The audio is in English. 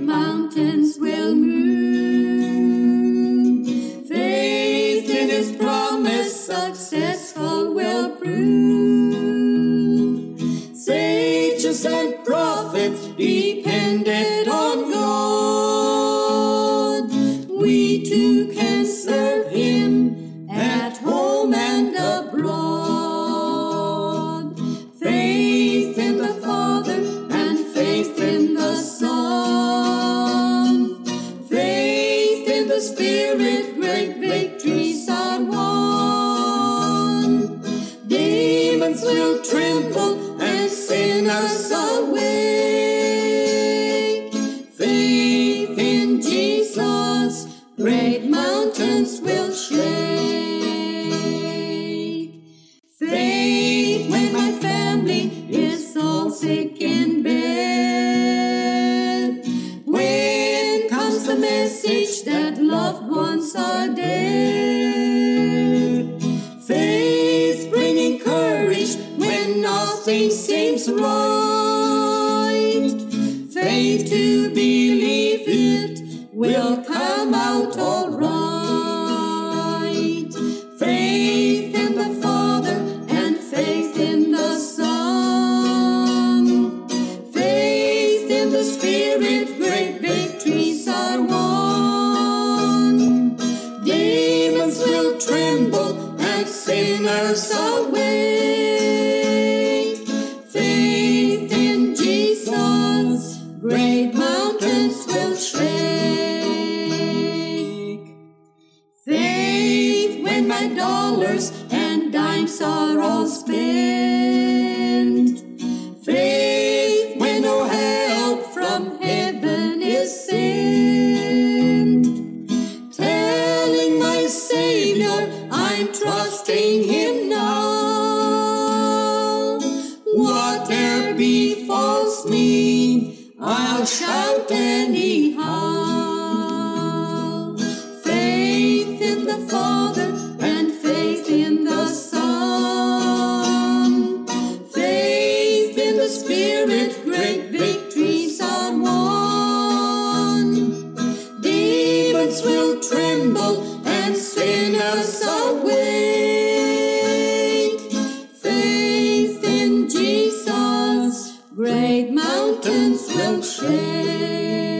mountains will move. Faith in his promise, successful will prove. Sages and prophets depended on God. We too. Great victories are won. Demons will tremble and sinners awake. Faith in Jesus, great mountains will shake. Faith when my family is all sick message that loved ones are dead. Faith bringing courage when nothing seems right. Faith to believe it will sinners awake. Faith in Jesus, great mountains will shake. Faith when my dollars and dimes are all spent. Faith when no help from heaven is sent. Telling my Savior I'm trusting Him now. Whatever befalls me, I'll shout anyhow. Faith in the Father mountains will shake.